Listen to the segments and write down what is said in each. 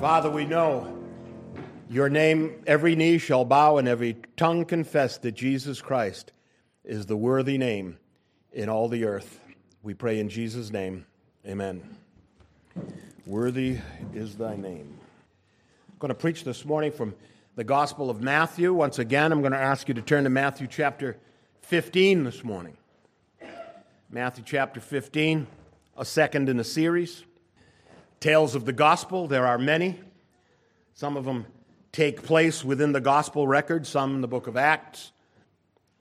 Father, we know your name, every knee shall bow and every tongue confess that Jesus Christ is the worthy name in all the earth. We pray in Jesus' name. Amen. Worthy is thy name. I'm going to preach this morning from the Gospel of Matthew. Once again, I'm going to ask you to turn to Matthew chapter 15 this morning. Matthew chapter 15, a second in a series. Tales of the Gospel, there are many. Some of them take place within the Gospel record, some in the book of Acts,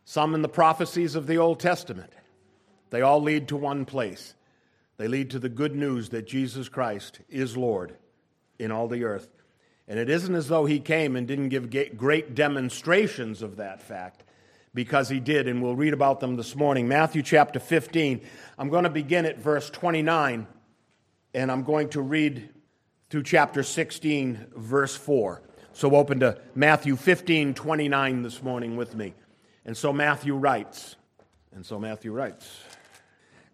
some in the prophecies of the Old Testament. They all lead to one place. They lead to the good news that Jesus Christ is Lord in all the earth. And it isn't as though he came and didn't give great demonstrations of that fact, because he did, and we'll read about them this morning. Matthew chapter 15. I'm going to begin at verse 29 and I'm going to read through chapter 16, verse 4. So open to Matthew 15, 29 this morning with me. And so Matthew writes, and so Matthew writes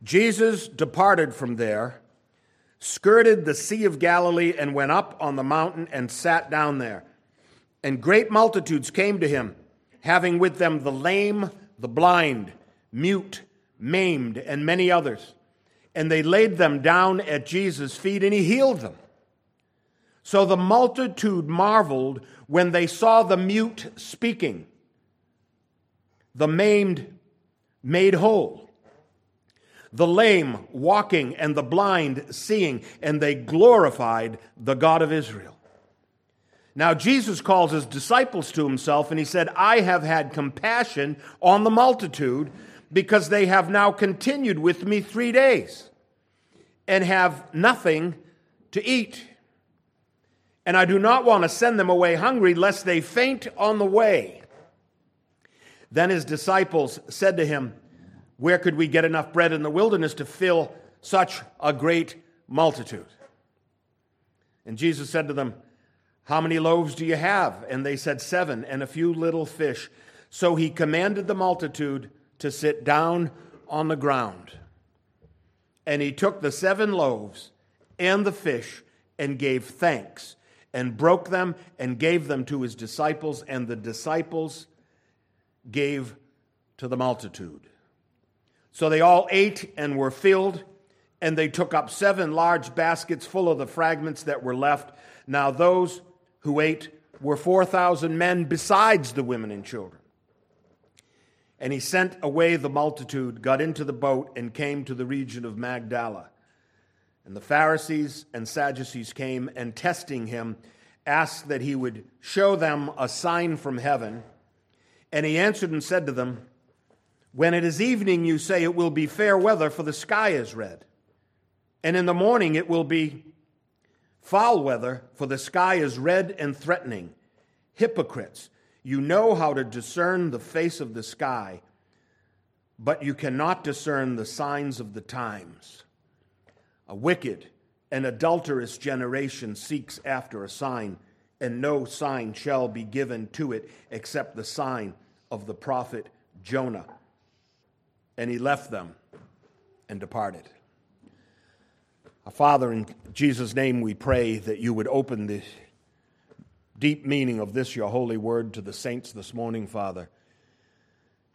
Jesus departed from there, skirted the Sea of Galilee, and went up on the mountain and sat down there. And great multitudes came to him, having with them the lame, the blind, mute, maimed, and many others and they laid them down at Jesus' feet, and he healed them. So the multitude marveled when they saw the mute speaking, the maimed made whole, the lame walking, and the blind seeing, and they glorified the God of Israel. Now, Jesus calls his disciples to himself, and he said, I have had compassion on the multitude because they have now continued with me three days and have nothing to eat. And I do not want to send them away hungry, lest they faint on the way. Then his disciples said to him, Where could we get enough bread in the wilderness to fill such a great multitude? And Jesus said to them, How many loaves do you have? And they said, Seven, and a few little fish. So he commanded the multitude to sit down on the ground. And he took the seven loaves and the fish and gave thanks and broke them and gave them to his disciples, and the disciples gave to the multitude. So they all ate and were filled, and they took up seven large baskets full of the fragments that were left. Now those who ate were 4,000 men besides the women and children. And he sent away the multitude, got into the boat, and came to the region of Magdala. And the Pharisees and Sadducees came and testing him, asked that he would show them a sign from heaven. And he answered and said to them, When it is evening, you say it will be fair weather, for the sky is red. And in the morning it will be foul weather, for the sky is red and threatening. Hypocrites! You know how to discern the face of the sky, but you cannot discern the signs of the times. A wicked and adulterous generation seeks after a sign, and no sign shall be given to it except the sign of the prophet Jonah. And he left them and departed. Our Father, in Jesus' name we pray that you would open the deep meaning of this, your holy word, to the saints this morning, Father.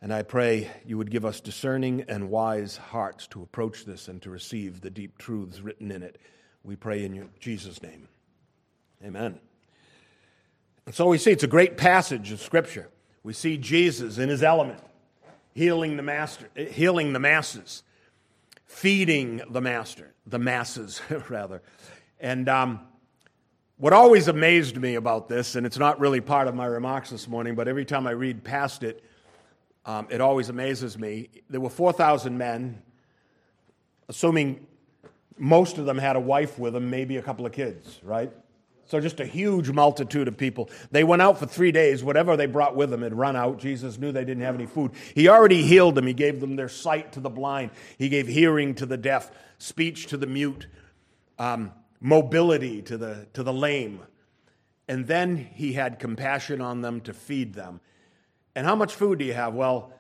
And I pray you would give us discerning and wise hearts to approach this and to receive the deep truths written in it. We pray in your, Jesus' name. Amen. And so we see it's a great passage of Scripture. We see Jesus in his element, healing the master, healing the masses, feeding the master, the masses rather, and um, what always amazed me about this, and it's not really part of my remarks this morning, but every time I read past it, um, it always amazes me. There were 4,000 men, assuming most of them had a wife with them, maybe a couple of kids, right? So just a huge multitude of people. They went out for three days. Whatever they brought with them had run out. Jesus knew they didn't have any food. He already healed them. He gave them their sight to the blind. He gave hearing to the deaf, speech to the mute. Um, mobility to the, to the lame. And then he had compassion on them to feed them. And how much food do you have? Well,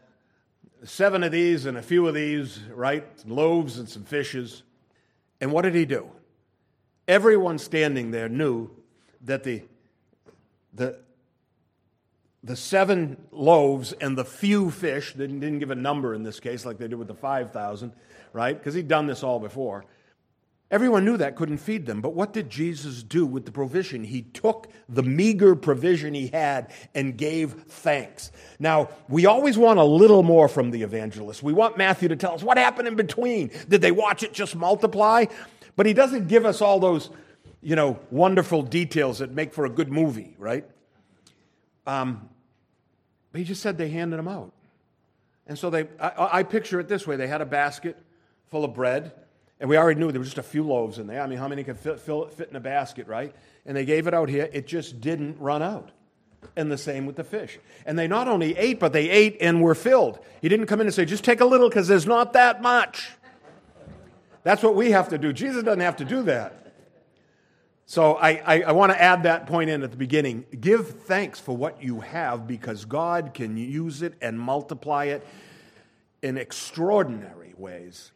seven of these and a few of these, right? Some loaves and some fishes. And what did he do? Everyone standing there knew that the, the, the seven loaves and the few fish, didn't, didn't give a number in this case like they did with the 5,000, right? Because he'd done this all before. Everyone knew that couldn't feed them. But what did Jesus do with the provision? He took the meager provision he had and gave thanks. Now, we always want a little more from the evangelist. We want Matthew to tell us what happened in between. Did they watch it just multiply? But he doesn't give us all those, you know, wonderful details that make for a good movie, right? Um, but he just said they handed them out. And so they, I, I picture it this way they had a basket full of bread and we already knew there were just a few loaves in there. I mean, how many could fit, fill, fit in a basket, right? And they gave it out here. It just didn't run out. And the same with the fish. And they not only ate, but they ate and were filled. He didn't come in and say, just take a little because there's not that much. That's what we have to do. Jesus doesn't have to do that. So I, I, I want to add that point in at the beginning. Give thanks for what you have because God can use it and multiply it in extraordinary ways.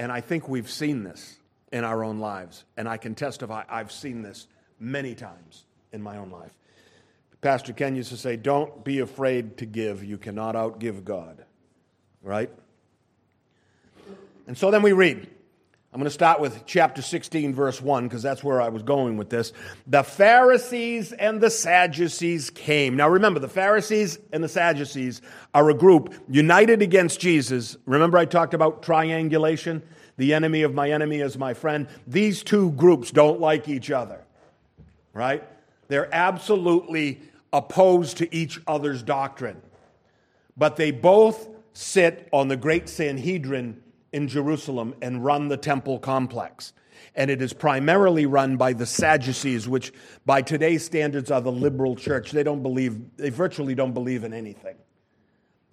And I think we've seen this in our own lives. And I can testify, I've seen this many times in my own life. Pastor Ken used to say, Don't be afraid to give. You cannot outgive God. Right? And so then we read. I'm going to start with chapter 16, verse 1, because that's where I was going with this. The Pharisees and the Sadducees came. Now remember, the Pharisees and the Sadducees are a group united against Jesus. Remember, I talked about triangulation? The enemy of my enemy is my friend. These two groups don't like each other, right? They're absolutely opposed to each other's doctrine. But they both sit on the great Sanhedrin in Jerusalem and run the temple complex. And it is primarily run by the Sadducees, which by today's standards are the liberal church. They don't believe, they virtually don't believe in anything.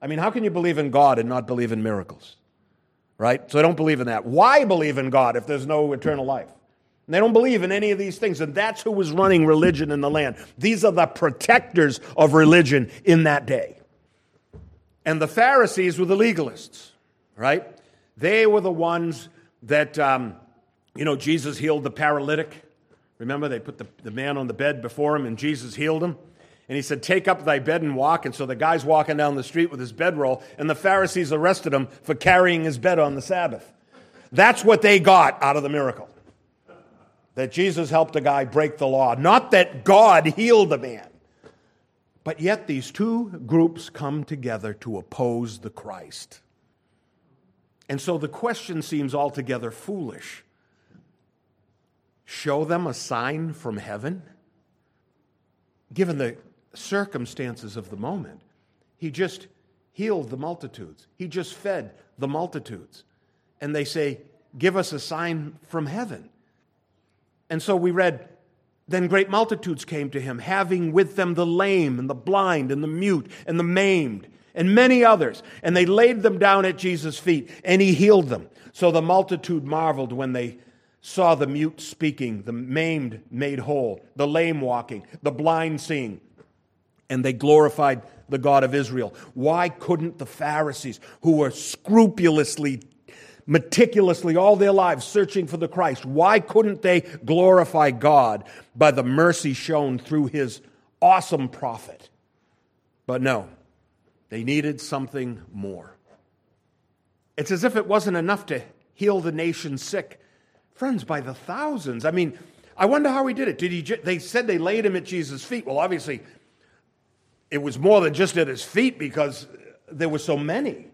I mean, how can you believe in God and not believe in miracles? Right? So I don't believe in that. Why believe in God if there's no eternal life? And they don't believe in any of these things. And that's who was running religion in the land. These are the protectors of religion in that day. And the Pharisees were the legalists, right? They were the ones that, um, you know, Jesus healed the paralytic. Remember, they put the, the man on the bed before him and Jesus healed him. And he said, Take up thy bed and walk. And so the guy's walking down the street with his bedroll, and the Pharisees arrested him for carrying his bed on the Sabbath. That's what they got out of the miracle. That Jesus helped a guy break the law. Not that God healed the man. But yet these two groups come together to oppose the Christ. And so the question seems altogether foolish. Show them a sign from heaven? Given the circumstances of the moment, he just healed the multitudes, he just fed the multitudes. And they say, Give us a sign from heaven. And so we read, Then great multitudes came to him, having with them the lame and the blind and the mute and the maimed and many others. And they laid them down at Jesus' feet, and he healed them. So the multitude marveled when they saw the mute speaking, the maimed made whole, the lame walking, the blind seeing, and they glorified the God of Israel. Why couldn't the Pharisees, who were scrupulously, meticulously all their lives searching for the Christ, why couldn't they glorify God by the mercy shown through his awesome prophet? But no, they needed something more. It's as if it wasn't enough to heal the nation sick. Friends, by the thousands. I mean, I wonder how he did it. Did he? They said they laid him at Jesus' feet. Well, obviously, it was more than just at his feet because there were so many,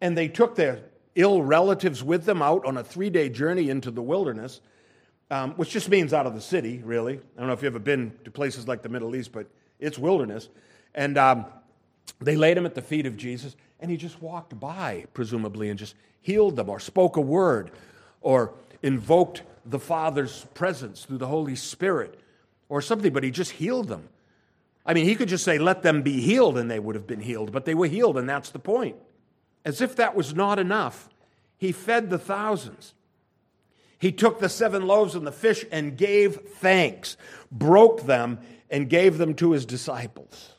and they took their ill relatives with them out on a three-day journey into the wilderness, um, which just means out of the city. Really, I don't know if you've ever been to places like the Middle East, but it's wilderness, and um, they laid him at the feet of Jesus, and he just walked by, presumably, and just healed them, or spoke a word, or invoked the Father's presence through the Holy Spirit, or something, but he just healed them. I mean, he could just say, Let them be healed, and they would have been healed, but they were healed, and that's the point. As if that was not enough, he fed the thousands. He took the seven loaves and the fish and gave thanks, broke them, and gave them to his disciples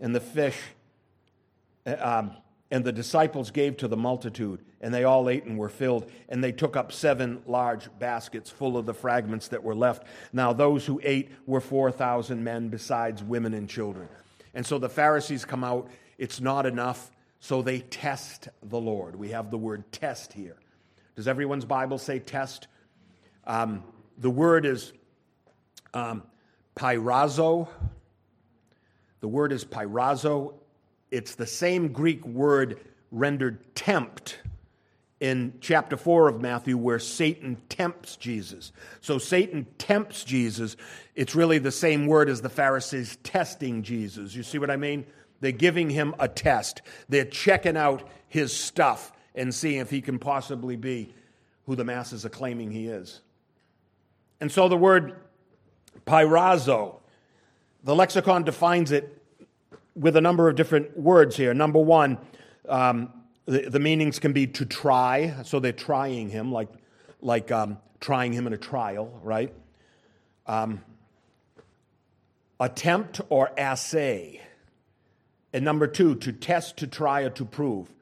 and the fish, uh, um, And the disciples gave to the multitude, and they all ate and were filled. And they took up seven large baskets full of the fragments that were left. Now, those who ate were 4,000 men, besides women and children. And so the Pharisees come out. It's not enough, so they test the Lord. We have the word test here. Does everyone's Bible say test? Um, the word is um, peirazo. The word is peirazo. It's the same Greek word rendered tempt in chapter 4 of Matthew where Satan tempts Jesus. So Satan tempts Jesus. It's really the same word as the Pharisees testing Jesus. You see what I mean? They're giving him a test. They're checking out his stuff and seeing if he can possibly be who the masses are claiming he is. And so the word peirazo, the lexicon defines it with a number of different words here. Number one, um, the, the, meanings can be to try, so they're trying him, like, like um, trying him in a trial, right? Um, attempt or assay. And number two, to test, to try, or to prove.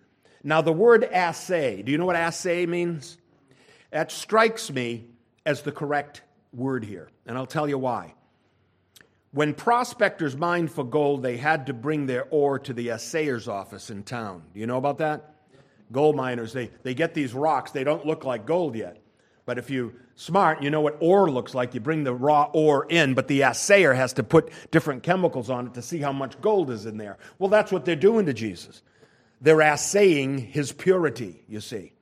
Now, the word assay, do you know what assay means? That strikes me as the correct word here, and I'll tell you why. When prospectors mined for gold, they had to bring their ore to the assayer's office in town. Do you know about that? Gold miners, they, they get these rocks. They don't look like gold yet. But if you smart, you know what ore looks like. You bring the raw ore in, but the assayer has to put different chemicals on it to see how much gold is in there. Well, that's what they're doing to Jesus. They're assaying his purity, you see.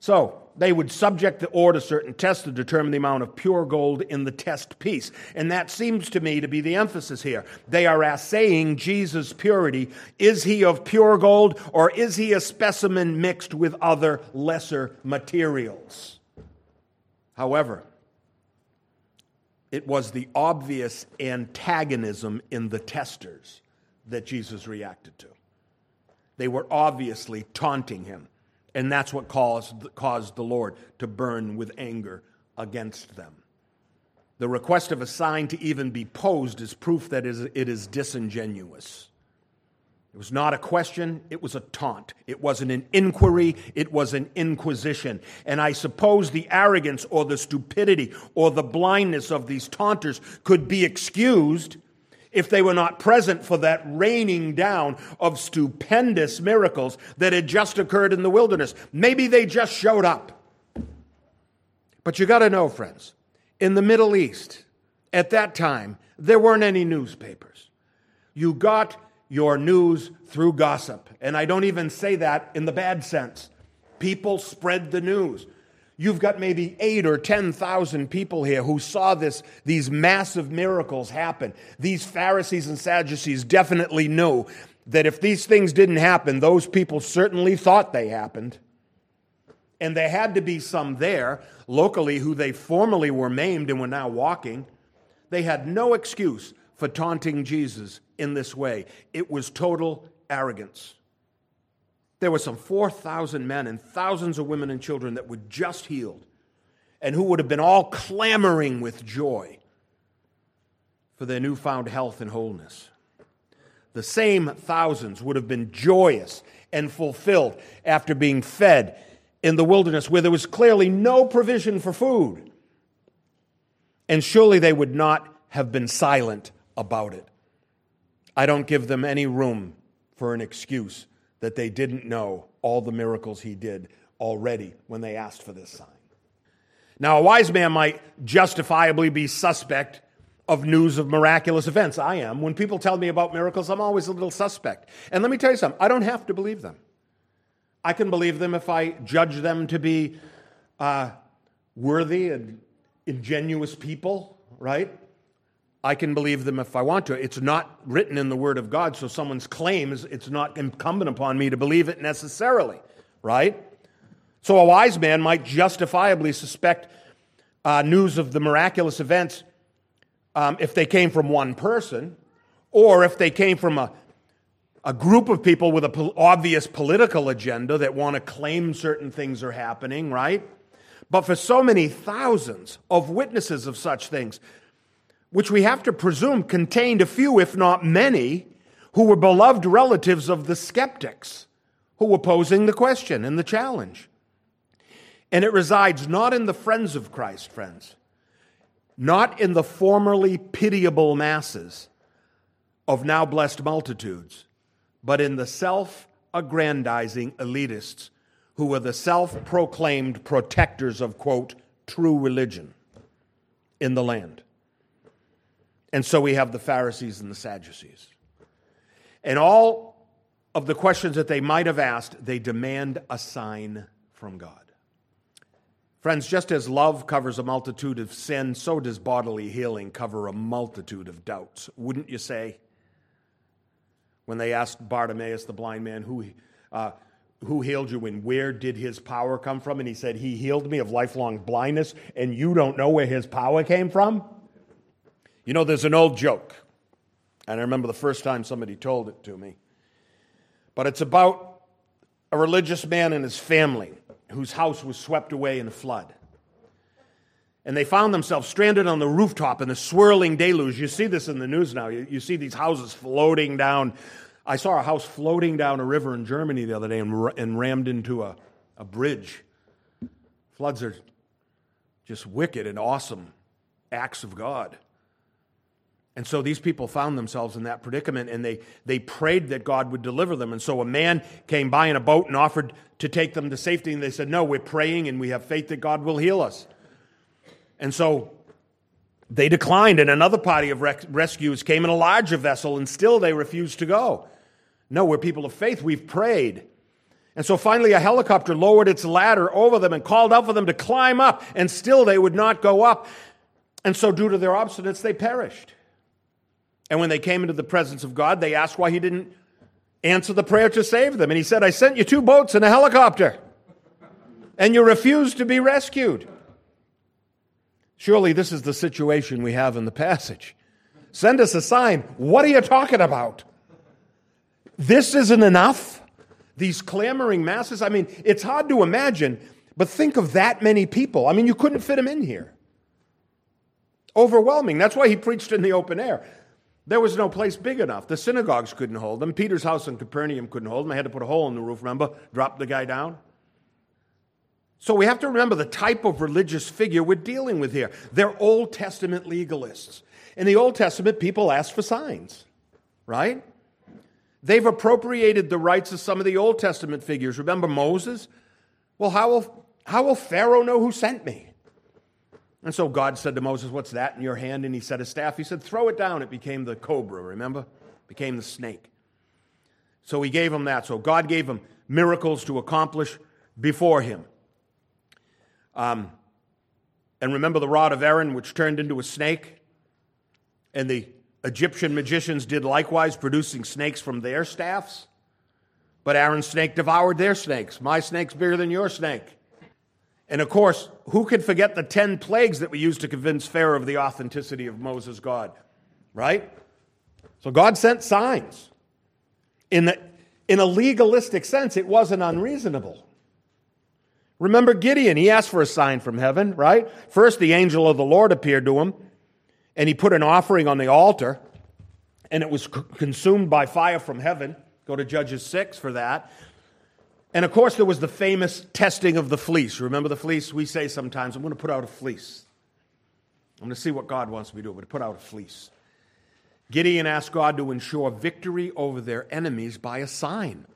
So they would subject the ore to certain tests to determine the amount of pure gold in the test piece. And that seems to me to be the emphasis here. They are assaying Jesus' purity. Is he of pure gold or is he a specimen mixed with other lesser materials? However, it was the obvious antagonism in the testers that Jesus reacted to. They were obviously taunting him. And that's what caused, caused the Lord to burn with anger against them. The request of a sign to even be posed is proof that it is disingenuous. It was not a question, it was a taunt. It wasn't an inquiry, it was an inquisition. And I suppose the arrogance or the stupidity or the blindness of these taunters could be excused if they were not present for that raining down of stupendous miracles that had just occurred in the wilderness. Maybe they just showed up. But you got to know, friends, in the Middle East, at that time, there weren't any newspapers. You got your news through gossip. And I don't even say that in the bad sense. People spread the news. You've got maybe eight or 10,000 people here who saw this, these massive miracles happen. These Pharisees and Sadducees definitely knew that if these things didn't happen, those people certainly thought they happened. And there had to be some there locally who they formerly were maimed and were now walking. They had no excuse for taunting Jesus in this way. It was total arrogance. There were some 4,000 men and thousands of women and children that were just healed and who would have been all clamoring with joy for their newfound health and wholeness. The same thousands would have been joyous and fulfilled after being fed in the wilderness where there was clearly no provision for food. And surely they would not have been silent about it. I don't give them any room for an excuse that they didn't know all the miracles he did already when they asked for this sign. Now, a wise man might justifiably be suspect of news of miraculous events. I am. When people tell me about miracles, I'm always a little suspect. And let me tell you something I don't have to believe them. I can believe them if I judge them to be uh, worthy and ingenuous people, right? I can believe them if I want to. It's not written in the Word of God, so someone's claims, it's not incumbent upon me to believe it necessarily, right? So a wise man might justifiably suspect uh, news of the miraculous events um, if they came from one person, or if they came from a, a group of people with an po- obvious political agenda that want to claim certain things are happening, right? But for so many thousands of witnesses of such things, which we have to presume contained a few, if not many, who were beloved relatives of the skeptics. who were posing the question and the challenge. And it resides not in the friends of Christ, friends, not in the formerly pitiable masses of now blessed multitudes, but in the self aggrandizing elitists who were the self proclaimed protectors of, quote, true religion in the land. And so we have the Pharisees and the Sadducees. And all of the questions that they might have asked, they demand a sign from God. Friends, just as love covers a multitude of sin, so does bodily healing cover a multitude of doubts, wouldn't you say? When they asked Bartimaeus, the blind man, who, uh, who healed you and where did his power come from? And he said, He healed me of lifelong blindness, and you don't know where his power came from? You know, there's an old joke, and I remember the first time somebody told it to me. But it's about a religious man and his family whose house was swept away in a flood. And they found themselves stranded on the rooftop in the swirling deluge. You see this in the news now. You, you see these houses floating down I saw a house floating down a river in Germany the other day and, and rammed into a, a bridge. Floods are just wicked and awesome acts of God. And so these people found themselves in that predicament and they, they prayed that God would deliver them. And so a man came by in a boat and offered to take them to safety. And they said, No, we're praying and we have faith that God will heal us. And so they declined. And another party of rescues came in a larger vessel and still they refused to go. No, we're people of faith. We've prayed. And so finally, a helicopter lowered its ladder over them and called out for them to climb up, and still they would not go up. And so, due to their obstinance, they perished. And when they came into the presence of God, they asked why He didn't answer the prayer to save them. And He said, I sent you two boats and a helicopter, and you refused to be rescued. Surely, this is the situation we have in the passage. Send us a sign. What are you talking about? This isn't enough? These clamoring masses? I mean, it's hard to imagine, but think of that many people. I mean, you couldn't fit them in here. Overwhelming. That's why he preached in the open air. There was no place big enough. The synagogues couldn't hold them. Peter's house in Capernaum couldn't hold them. I had to put a hole in the roof, remember? Drop the guy down. So we have to remember the type of religious figure we're dealing with here. They're Old Testament legalists. In the Old Testament, people asked for signs, right? They've appropriated the rights of some of the Old Testament figures. Remember Moses? Well, how will, how will Pharaoh know who sent me? And so God said to Moses, What's that in your hand? And he said, A staff. He said, Throw it down. It became the cobra, remember? became the snake. So he gave him that. So God gave him miracles to accomplish before him. Um, and remember the rod of Aaron, which turned into a snake? And the Egyptian magicians did likewise, producing snakes from their staffs. But Aaron's snake devoured their snakes. My snake's bigger than your snake. And of course, who could forget the 10 plagues that we used to convince Pharaoh of the authenticity of Moses' God? Right? So God sent signs. In, the, in a legalistic sense, it wasn't unreasonable. Remember Gideon, he asked for a sign from heaven, right? First, the angel of the Lord appeared to him and he put an offering on the altar, and it was consumed by fire from heaven. Go to Judges 6 for that. And of course, there was the famous testing of the fleece. Remember the fleece? We say sometimes, I'm going to put out a fleece. I'm going to see what God wants me to do, but to put out a fleece. Gideon asked God to ensure victory over their enemies by a sign.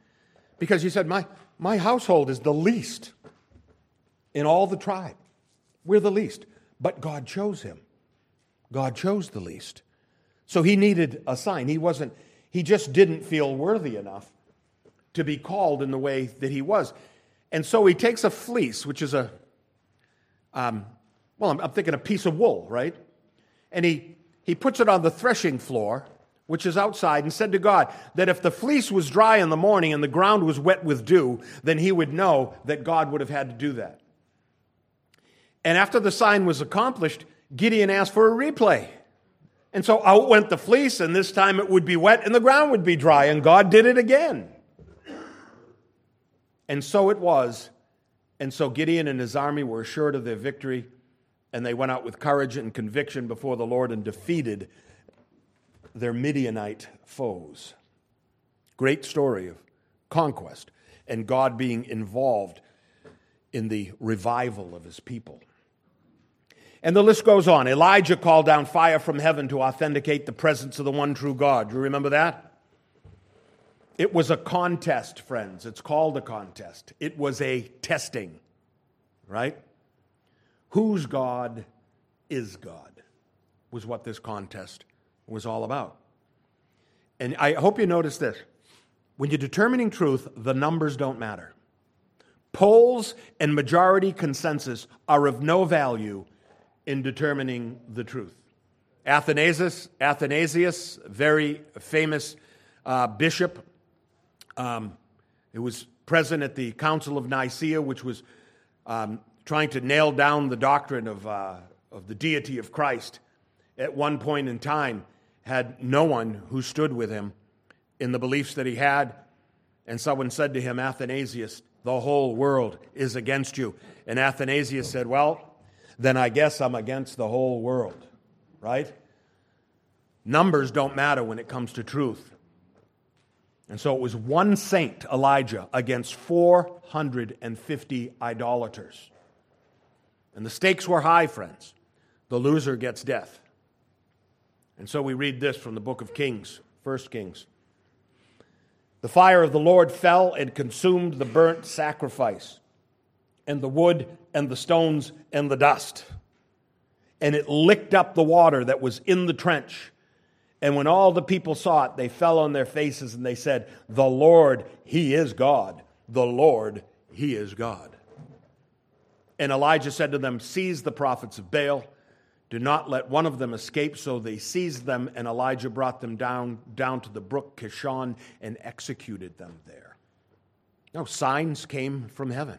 Because he said, My, my household is the least in all the tribe. We're the least. But God chose him. God chose the least. So he needed a sign. He wasn't, he just didn't feel worthy enough to be called in the way that he was. And so he takes a fleece, which is a, um, well, I'm, I'm thinking a piece of wool, right? And he, he puts it on the threshing floor, which is outside, and said to God that if the fleece was dry in the morning and the ground was wet with dew, then he would know that God would have had to do that. And after the sign was accomplished, Gideon asked for a replay. And so out went the fleece, and this time it would be wet and the ground would be dry, and God did it again. And so it was. And so Gideon and his army were assured of their victory, and they went out with courage and conviction before the Lord and defeated their Midianite foes. Great story of conquest. and God being involved in the revival of his people. And the list goes on. Elijah called down fire from heaven to authenticate the presence of the one true God. Do you remember that? It was a contest, friends. It's called a contest. It was a testing, right? Whose God is God was what this contest was all about. And I hope you notice this. When you're determining truth, the numbers don't matter. Polls and majority consensus are of no value in determining the truth. Athanasius, Athanasius very famous uh, bishop, um, who was present at the Council of Nicaea, which was um, trying to nail down the doctrine of, uh, of the deity of Christ, at one point in time had no one who stood with him in the beliefs that he had. And someone said to him, Athanasius, the whole world is against you. And Athanasius said, Well, then I guess I'm against the whole world, right? Numbers don't matter when it comes to truth. And so it was one saint, Elijah, against 450 idolaters. And the stakes were high, friends. The loser gets death. And so we read this from the book of Kings, 1 Kings. The fire of the Lord fell and consumed the burnt sacrifice, and the wood, and the stones, and the dust. And it licked up the water that was in the trench. And when all the people saw it, they fell on their faces and they said, The Lord, He is God. The Lord, He is God. And Elijah said to them, Seize the prophets of Baal do not let one of them escape. So they seized them, and Elijah brought them down, down to the brook Kishon and executed them there. No, signs came from heaven.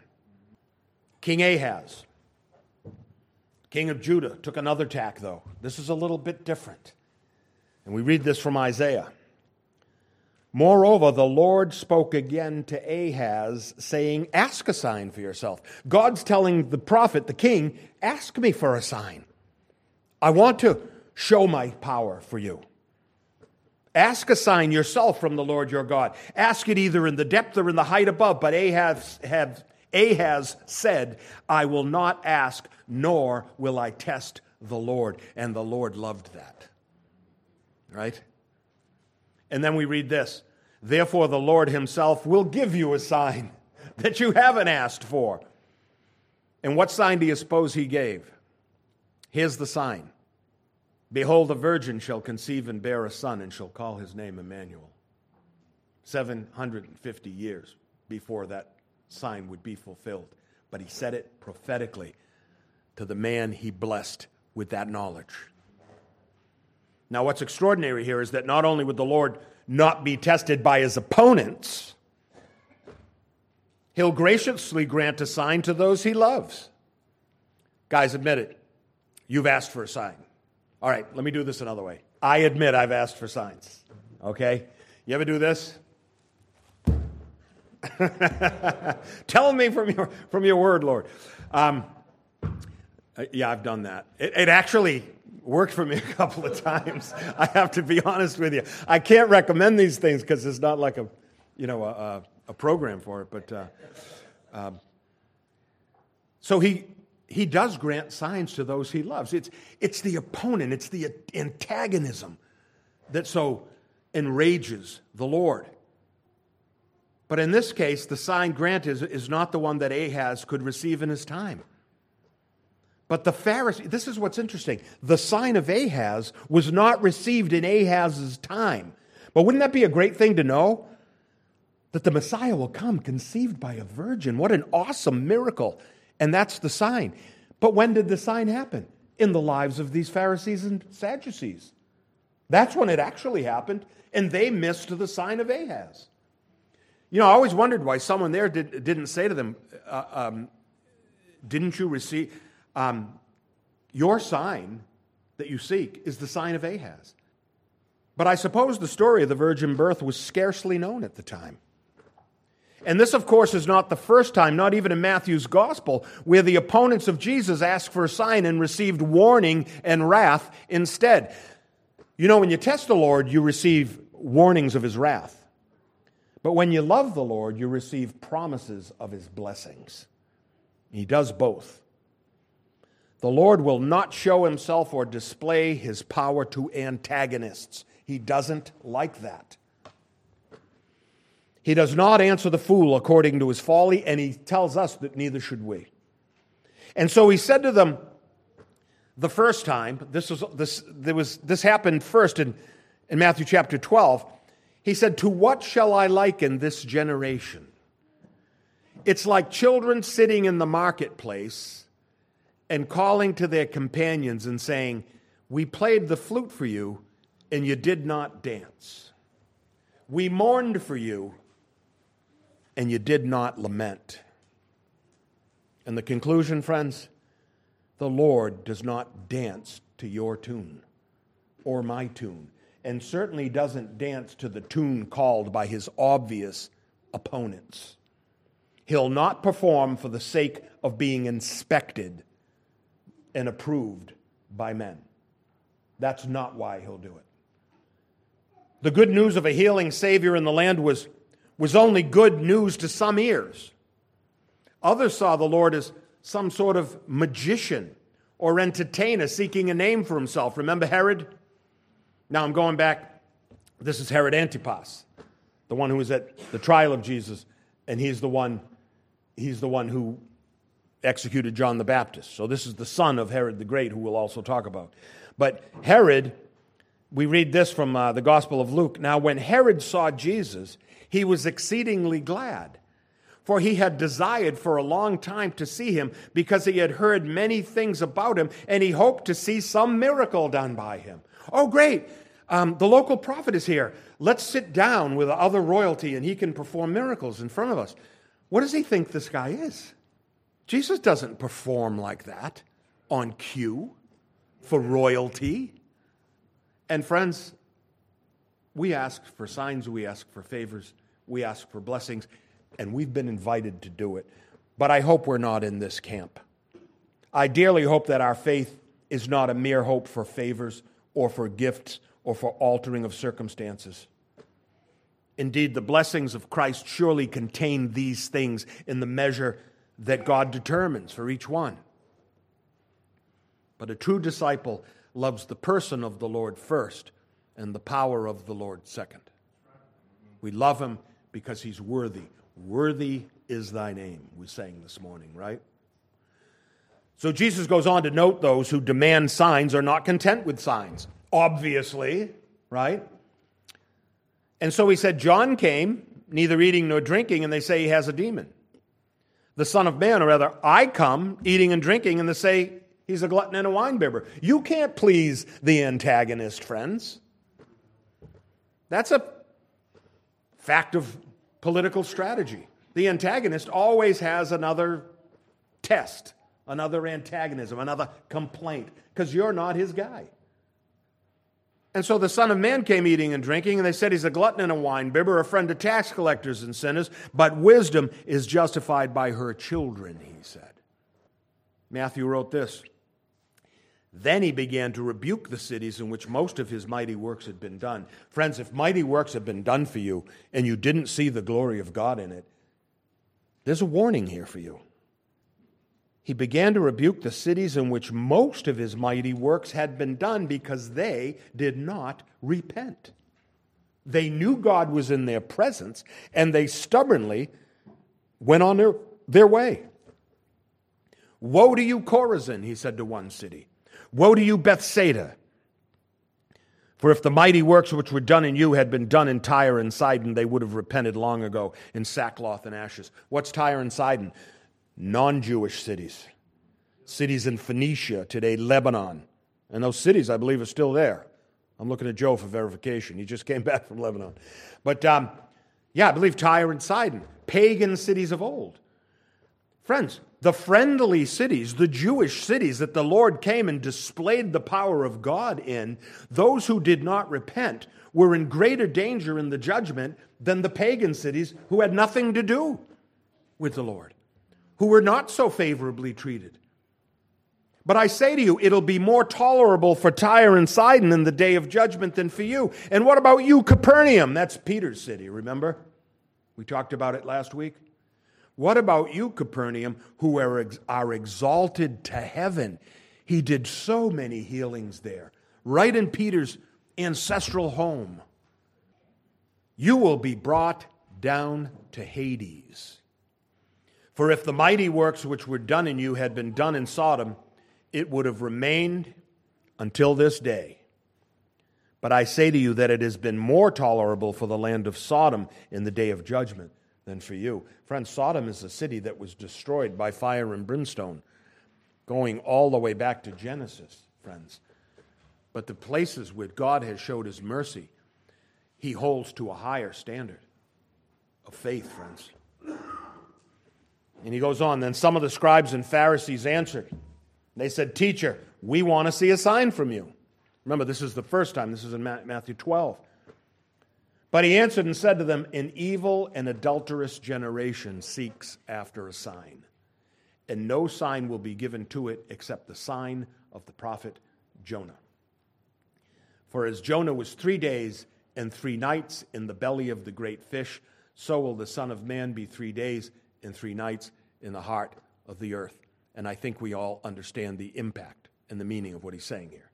King Ahaz, king of Judah, took another tack, though. This is a little bit different. And we read this from Isaiah. Moreover, the Lord spoke again to Ahaz, saying, Ask a sign for yourself. God's telling the prophet, the king, Ask me for a sign. I want to show my power for you. Ask a sign yourself from the Lord your God. Ask it either in the depth or in the height above. But Ahaz, have, Ahaz said, I will not ask, nor will I test the Lord. And the Lord loved that. Right? And then we read this Therefore, the Lord himself will give you a sign that you haven't asked for. And what sign do you suppose he gave? Here's the sign Behold, a virgin shall conceive and bear a son, and shall call his name Emmanuel. 750 years before that sign would be fulfilled. But he said it prophetically to the man he blessed with that knowledge. Now, what's extraordinary here is that not only would the Lord not be tested by his opponents, he'll graciously grant a sign to those he loves. Guys, admit it. You've asked for a sign. All right, let me do this another way. I admit I've asked for signs. Okay? You ever do this? Tell me from your, from your word, Lord. Um, uh, yeah, I've done that. It, it, actually worked for me a couple of times. I have to be honest with you. I can't recommend these things because it's not like a, you know, a, a program for it. But uh, um, so he he does grant signs to those he loves. It's, it's the opponent, it's the antagonism that so enrages the Lord. But in this case, the sign granted is, is not the one that Ahaz could receive in his time. But the Pharisee, this is what's interesting. The sign of Ahaz was not received in Ahaz's time. But wouldn't that be a great thing to know? That the Messiah will come conceived by a virgin. What an awesome miracle. And that's the sign. But when did the sign happen? In the lives of these Pharisees and Sadducees. That's when it actually happened, and they missed the sign of Ahaz. You know, I always wondered why someone there did, not say to them, uh, um, Didn't you receive um, your sign that you seek is the sign of Ahaz? But I suppose the story of the virgin birth was scarcely known at the time. And this, of course, is not the first time, not even in Matthew's gospel, where the opponents of Jesus asked for a sign and received warning and wrath instead. You know, when you test the Lord, you receive warnings of his wrath. But when you love the Lord, you receive promises of his blessings. He does both. The Lord will not show himself or display his power to antagonists. He doesn't like that. He does not answer the fool according to his folly, and he tells us that neither should we. And so he said to them the first time, this, was, this, there was, this happened first in, in Matthew chapter 12. He said, To what shall I liken this generation? It's like children sitting in the marketplace and calling to their companions and saying, We played the flute for you, and you did not dance. We mourned for you, and you did not lament. And the conclusion, friends, the Lord does not dance to your tune or my tune, and certainly doesn't dance to the tune called by his obvious opponents. He'll not perform for the sake of being inspected and approved by men. That's not why he'll do it. The good news of a healing Savior in the land was was only good news to some ears. Others saw the Lord as some sort of magician or entertainer seeking a name for himself. Remember Herod? Now I'm going back. This is Herod Antipas, the one who was at the trial of Jesus, and he's the one, he's the one who executed John the Baptist. So this is the son of Herod the Great, who we'll also talk about. But Herod, we read this from uh, the Gospel of Luke. Now, when Herod saw Jesus, he was exceedingly glad, for he had desired for a long time to see him, because he had heard many things about him, and he hoped to see some miracle done by him. Oh, great! Um, the local prophet is here. Let's sit down with other royalty, and he can perform miracles in front of us. What does he think this guy is? Jesus doesn't perform like that on cue for royalty. And friends, we ask for signs, we ask for favors we ask for blessings, and we've been invited to do it. But I hope we're not in this camp. I dearly hope that our faith is not a mere hope for favors or for gifts or for altering of circumstances. Indeed, the blessings of Christ surely contain these things in the measure that God determines for each one. But a true disciple loves the person of the Lord first and the power of the Lord second. We love him because he's worthy. Worthy is thy name, we sang this morning, right? So Jesus goes on to note those who demand signs are not content with signs, obviously, right? And so he said, John came, neither eating nor drinking, and they say he has a demon. The Son of Man, or rather, I come eating and drinking, and they say he's a glutton and a winebibber. You can't please the antagonist, friends. That's a fact of political strategy. The antagonist always has another test, another antagonism, another complaint, because you're not his guy. And so the Son of Man came eating and drinking, and they said he's a glutton and a winebibber, a friend of tax collectors and sinners, but wisdom is justified by her children, he said. Matthew wrote this then he began to rebuke the cities in which most of his mighty works had been done. Friends, if mighty works have been done for you and you didn't see the glory of God in it, there's a warning here for you. He began to rebuke the cities in which most of his mighty works had been done because they did not repent. They knew God was in their presence and they stubbornly went on their, their way. Woe to you, Chorazin, he said to one city. Woe to you, Bethsaida! For if the mighty works which were done in you had been done in Tyre and Sidon, they would have repented long ago in sackcloth and ashes. What's Tyre and Sidon? Non Jewish cities. Cities in Phoenicia, today Lebanon. And those cities, I believe, are still there. I'm looking at Joe for verification. He just came back from Lebanon. But um, yeah, I believe Tyre and Sidon, pagan cities of old. Friends, the friendly cities, the Jewish cities that the Lord came and displayed the power of God in, those who did not repent were in greater danger in the judgment than the pagan cities who had nothing to do with the Lord, who were not so favorably treated. But I say to you, it'll be more tolerable for Tyre and Sidon in the day of judgment than for you. And what about you, Capernaum? That's Peter's city, remember? We talked about it last week. What about you, Capernaum, who are, ex- are exalted to heaven? He did so many healings there, right in Peter's ancestral home. You will be brought down to Hades. For if the mighty works which were done in you had been done in Sodom, it would have remained until this day. But I say to you that it has been more tolerable for the land of Sodom in the day of judgment than for you. Friends, Sodom is a city that was destroyed by fire and brimstone, going all the way back to Genesis, friends. But the places where God has showed his mercy, he holds to a higher standard of faith, friends. And he goes on, then some of the scribes and Pharisees answered. They said, Teacher, we want to see a sign from you. Remember, this is the first time. This is in Matthew 12. But he answered and said to them, An evil and adulterous generation seeks after a sign, and no sign will be given to it except the sign of the prophet Jonah. For as Jonah was three days and three nights in the belly of the great fish, so will the Son of Man be three days and three nights in the heart of the earth. And I think we all understand the impact and the meaning of what he's saying here.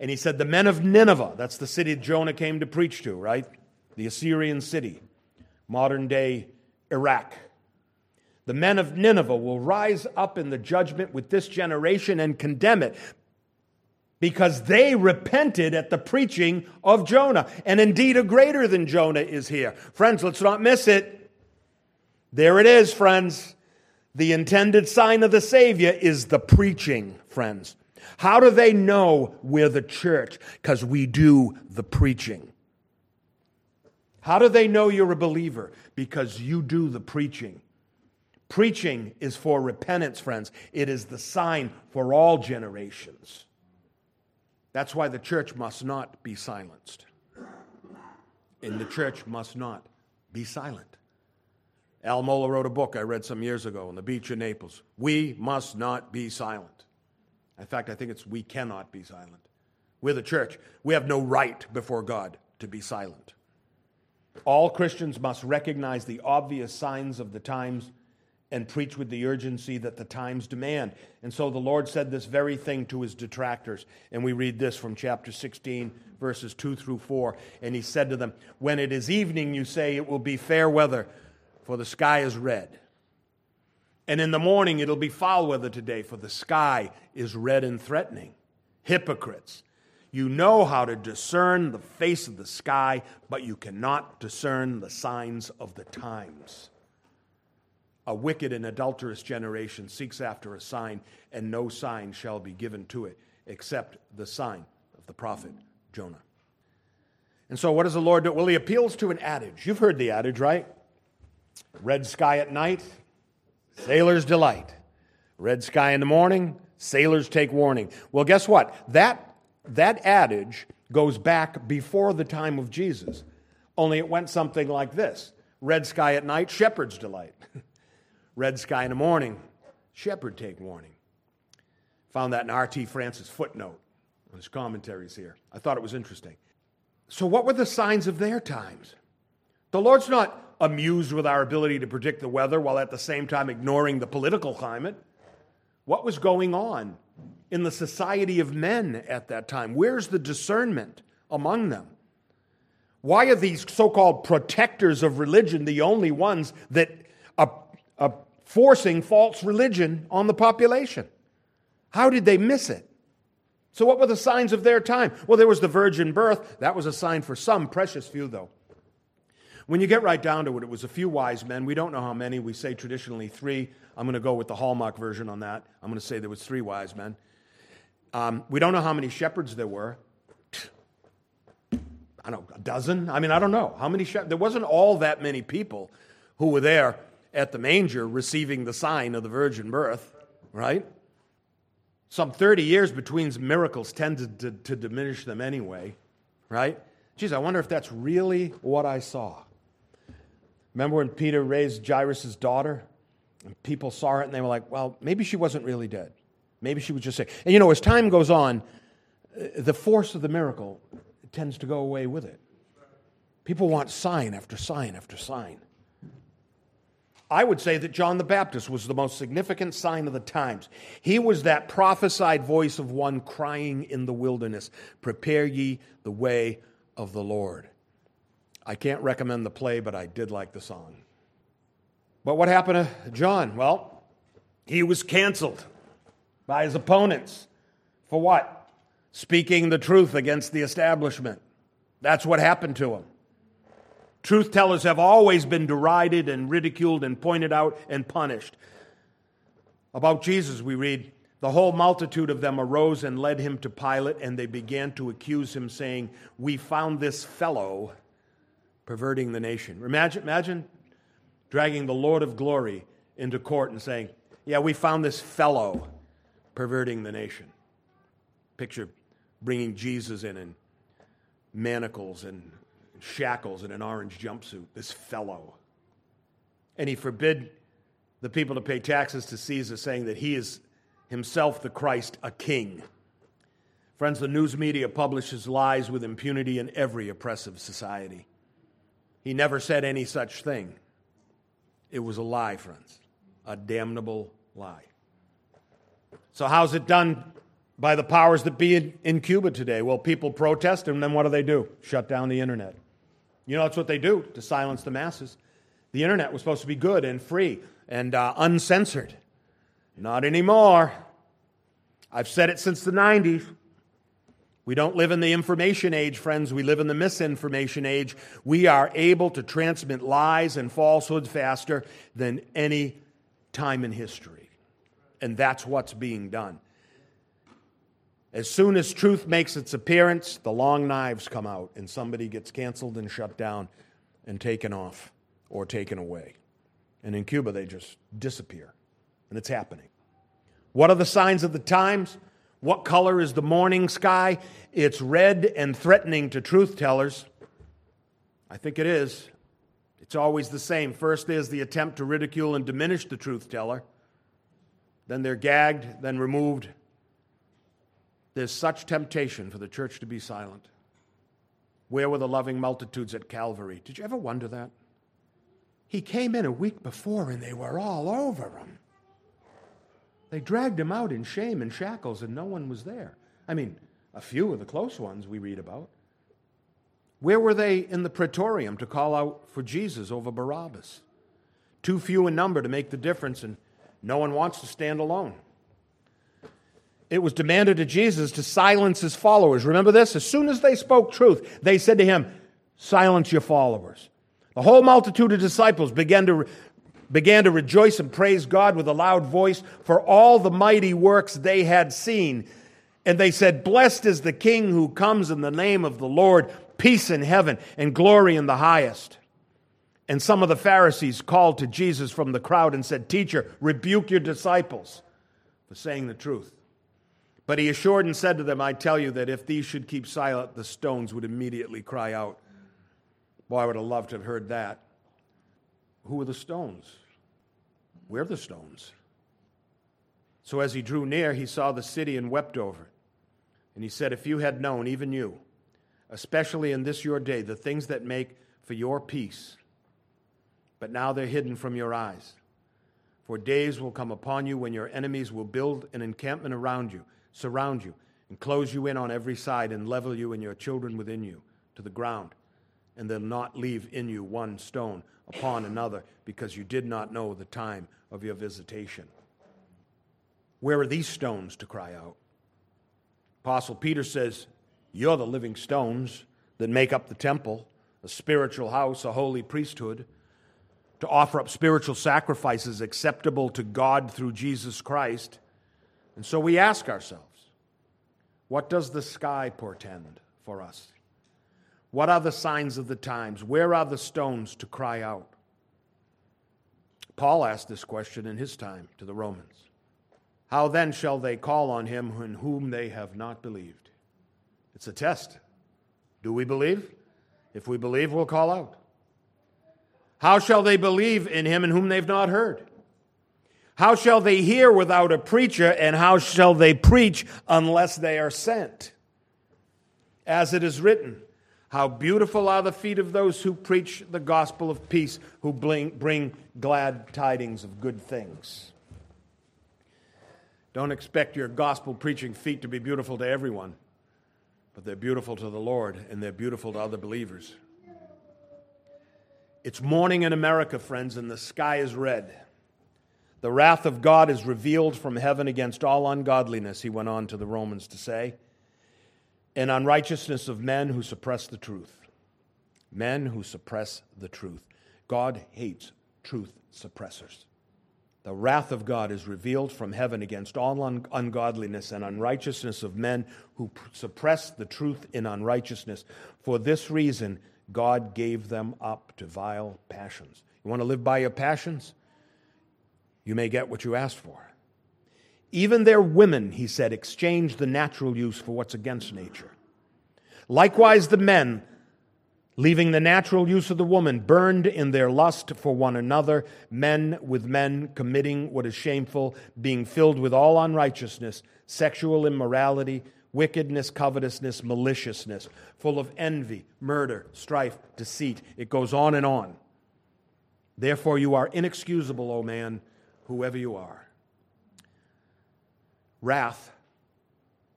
And he said, The men of Nineveh, that's the city Jonah came to preach to, right? The Assyrian city, modern day Iraq. The men of Nineveh will rise up in the judgment with this generation and condemn it because they repented at the preaching of Jonah. And indeed, a greater than Jonah is here. Friends, let's not miss it. There it is, friends. The intended sign of the Savior is the preaching, friends. How do they know we're the church? Because we do the preaching. How do they know you're a believer? Because you do the preaching. Preaching is for repentance, friends. It is the sign for all generations. That's why the church must not be silenced. And the church must not be silent. Al Mohler wrote a book I read some years ago on the beach in Naples. We must not be silent. In fact, I think it's we cannot be silent. We're the church. We have no right before God to be silent. All Christians must recognize the obvious signs of the times and preach with the urgency that the times demand. And so the Lord said this very thing to his detractors. And we read this from chapter 16, verses 2 through 4. And he said to them, When it is evening, you say it will be fair weather, for the sky is red. And in the morning, it'll be foul weather today, for the sky is red and threatening. Hypocrites. You know how to discern the face of the sky, but you cannot discern the signs of the times. A wicked and adulterous generation seeks after a sign, and no sign shall be given to it except the sign of the prophet Jonah. And so, what does the Lord do? Well, he appeals to an adage. You've heard the adage, right? Red sky at night, sailors delight. Red sky in the morning, sailors take warning. Well, guess what? That, that adage goes back before the time of Jesus, only it went something like this Red sky at night, shepherds delight. Red sky in the morning, shepherd take warning. Found that in R.T. France's footnote on his commentaries here. I thought it was interesting. So, what were the signs of their times? The Lord's not amused with our ability to predict the weather while at the same time ignoring the political climate. What was going on in the society of men at that time? Where's the discernment among them? Why are these so called protectors of religion the only ones that are, are forcing false religion on the population. How did they miss it? So, what were the signs of their time? Well, there was the virgin birth. That was a sign for some, precious few, though. When you get right down to it, it was a few wise men. We don't know how many. We say traditionally three. I'm going to go with the Hallmark version on that. I'm going to say there was three wise men. Um, we don't know how many shepherds there were. I don't know, a dozen? I mean, I don't know. How many shepherds? There wasn't all that many people who were there at the manger receiving the sign of the virgin birth, right? Some 30 years between miracles tended to, to diminish them anyway, right? Geez, I wonder if that's really what I saw. Remember when Peter raised Jairus' daughter? And people saw it and they were like, well, maybe she wasn't really dead. Maybe she was just sick. And you know, as time goes on, uh, the force of the miracle tends to go away with it. People want sign after sign after sign. I would say that John the Baptist was the most significant sign of the times. He was that prophesied voice of one crying in the wilderness Prepare ye the way of the Lord. I can't recommend the play, but I did like the song. But what happened to John? Well, he was canceled by his opponents. For what? Speaking the truth against the establishment. That's what happened to him. Truth tellers have always been derided and ridiculed and pointed out and punished. About Jesus, we read, the whole multitude of them arose and led him to Pilate, and they began to accuse him, saying, We found this fellow perverting the nation. Imagine, imagine dragging the Lord of glory into court and saying, Yeah, we found this fellow perverting the nation. Picture bringing Jesus in in manacles and shackles and an orange jumpsuit, this fellow. And he forbid the people to pay taxes to Caesar, saying that he is himself the Christ, a king. Friends, the news media publishes lies with impunity in every oppressive society. He never said any such thing. It was a lie, friends, a damnable lie. So, how's it done by the powers that be in, Cuba today? Well, people protest, and then what do they do? Shut down the internet. You know, that's what they do to silence the masses. The internet was supposed to be good and free and uh, uncensored. Not anymore. I've said it since the 90s. We don't live in the information age, friends. We live in the misinformation age. We are able to transmit lies and falsehoods faster than any time in history. And that's what's being done. As soon as truth makes its appearance, the long knives come out and somebody gets canceled and shut down and taken off or taken away. And in Cuba, they just disappear. And it's happening. What are the signs of the times? What color is the morning sky? It's red and threatening to truth tellers. I think it is. It's always the same. First, there's the attempt to ridicule and diminish the truth teller. Then they're gagged, then removed, there's such temptation for the church to be silent. Where were the loving multitudes at Calvary? Did you ever wonder that? He came in a week before and they were all over him. They dragged him out in shame and shackles and no one was there. I mean, a few of the close ones we read about. Where were they in the praetorium to call out for Jesus over Barabbas? Too few in number to make the difference, and no one wants to stand alone it was demanded of Jesus to silence his followers. Remember this? As soon as they spoke truth, they said to him, Silence your followers. The whole multitude of disciples began to, began to rejoice and praise God with a loud voice for all the mighty works they had seen. And they said, Blessed is the King who comes in the name of the Lord, peace in heaven and glory in the highest. And some of the Pharisees called to Jesus from the crowd and said, Teacher, rebuke your disciples for saying the truth. But he assured and said to them, I tell you that if these should keep silent, the stones would immediately cry out. Boy, I would have loved to have heard that. Who are the stones? Where are the stones? So as he drew near, he saw the city and wept over it. And he said, If you had known, even you, especially in this your day, the things that make for your peace, but now they're hidden from your eyes. For days will come upon you when your enemies will build an encampment around you surround you and close you in on every side and level you and your children within you to the ground. And they'll not leave in you one stone upon another because you did not know the time of your visitation. Where are these stones to cry out? Apostle Peter says, You're the living stones that make up the temple, a spiritual house, a holy priesthood, to offer up spiritual sacrifices acceptable to God through Jesus Christ. And so we ask ourselves, what does the sky portend for us? What are the signs of the times? Where are the stones to cry out? Paul asked this question in his time to the Romans. How then shall they call on him in whom they have not believed? It's a test. Do we believe? If we believe, we'll call out. How shall they believe in him in whom they've not heard? How shall they hear without a preacher, and how shall they preach unless they are sent? As it is written, How beautiful are the feet of those who preach the gospel of peace, who bring glad tidings of good things. Don't expect your gospel preaching feet to be beautiful to everyone, but they're beautiful to the Lord and they're beautiful to other believers. It's morning in America, friends, and the sky is red. The wrath of God is revealed from heaven against all ungodliness, he went on to the Romans to say and unrighteousness of men who suppress the truth. Men who suppress the truth. God hates truth suppressors. The wrath of God is revealed from heaven against all un- ungodliness and unrighteousness of men who pr- suppress the truth in unrighteousness. For this reason, God gave them up to vile passions. You want to live by your passions? You may get what you asked for. Even their women, he said, exchange the natural use for what's against nature. Likewise, the men, leaving the natural use of the woman, burned in their lust for one another, men with men committing what is shameful, being filled with all unrighteousness, sexual immorality, wickedness, covetousness, maliciousness, full of envy, murder, strife, deceit. It goes on and on. Therefore, you are inexcusable, O man, whoever you are wrath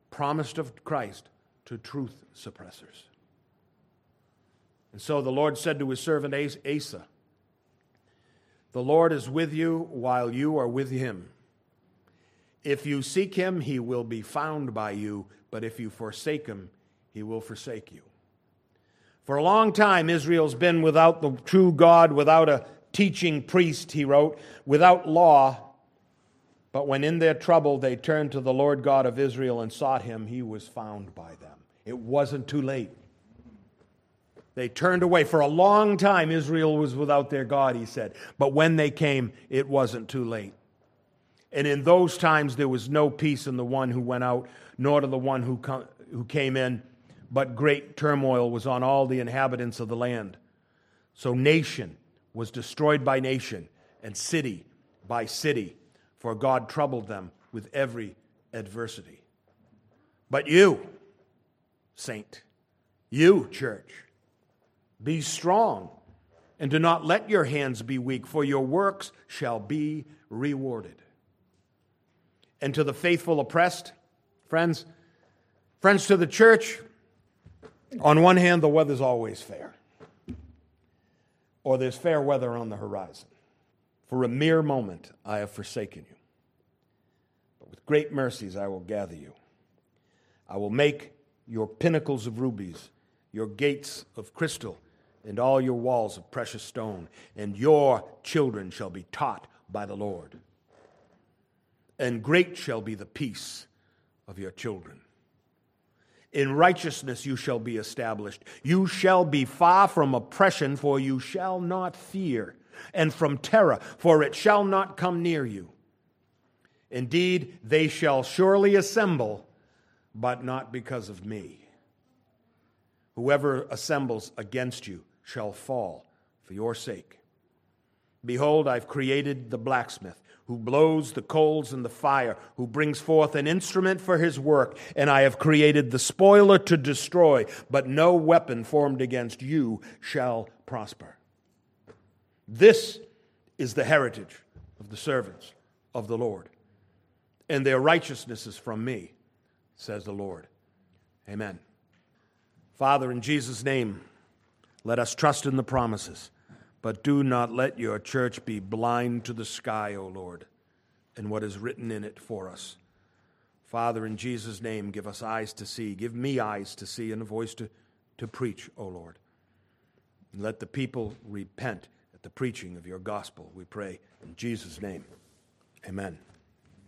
promised of Christ to truth suppressors. And so the Lord said to his servant Asa, The Lord is with you while you are with him. If you seek him, he will be found by you, but if you forsake him, he will forsake you. For a long time, Israel's been without the true God, without a teaching priest, he wrote, without law but when in their trouble they turned to the Lord God of Israel and sought him, he was found by them. It wasn't too late. They turned away. For a long time, Israel was without their God, he said. But when they came, it wasn't too late. And in those times, there was no peace in the one who went out, nor to the one who, come, who came in, but great turmoil was on all the inhabitants of the land. So nation was destroyed by nation, and city by city for God troubled them with every adversity. But you, saint, you, church, be strong and do not let your hands be weak, for your works shall be rewarded. And to the faithful oppressed, friends, friends to the church, on one hand, the weather's always fair, or there's fair weather on the horizon. For a mere moment I have forsaken you. But with great mercies I will gather you. I will make your pinnacles of rubies, your gates of crystal, and all your walls of precious stone, and your children shall be taught by the Lord. And great shall be the peace of your children. In righteousness you shall be established. You shall be far from oppression, for you shall not fear and from terror, for it shall not come near you. Indeed, they shall surely assemble, but not because of me. Whoever assembles against you shall fall for your sake. Behold, I've created the blacksmith who blows the coals in the fire, who brings forth an instrument for his work, and I have created the spoiler to destroy, but no weapon formed against you shall prosper. This is the heritage of the servants of the Lord, and their righteousness is from me, says the Lord. Amen. Father, in Jesus' name, let us trust in the promises, but do not let your church be blind to the sky, O Lord, and what is written in it for us. Father, in Jesus' name, give us eyes to see. Give me eyes to see and a voice to, to preach, O Lord. And let the people repent the preaching of your gospel, we pray in Jesus' name. Amen.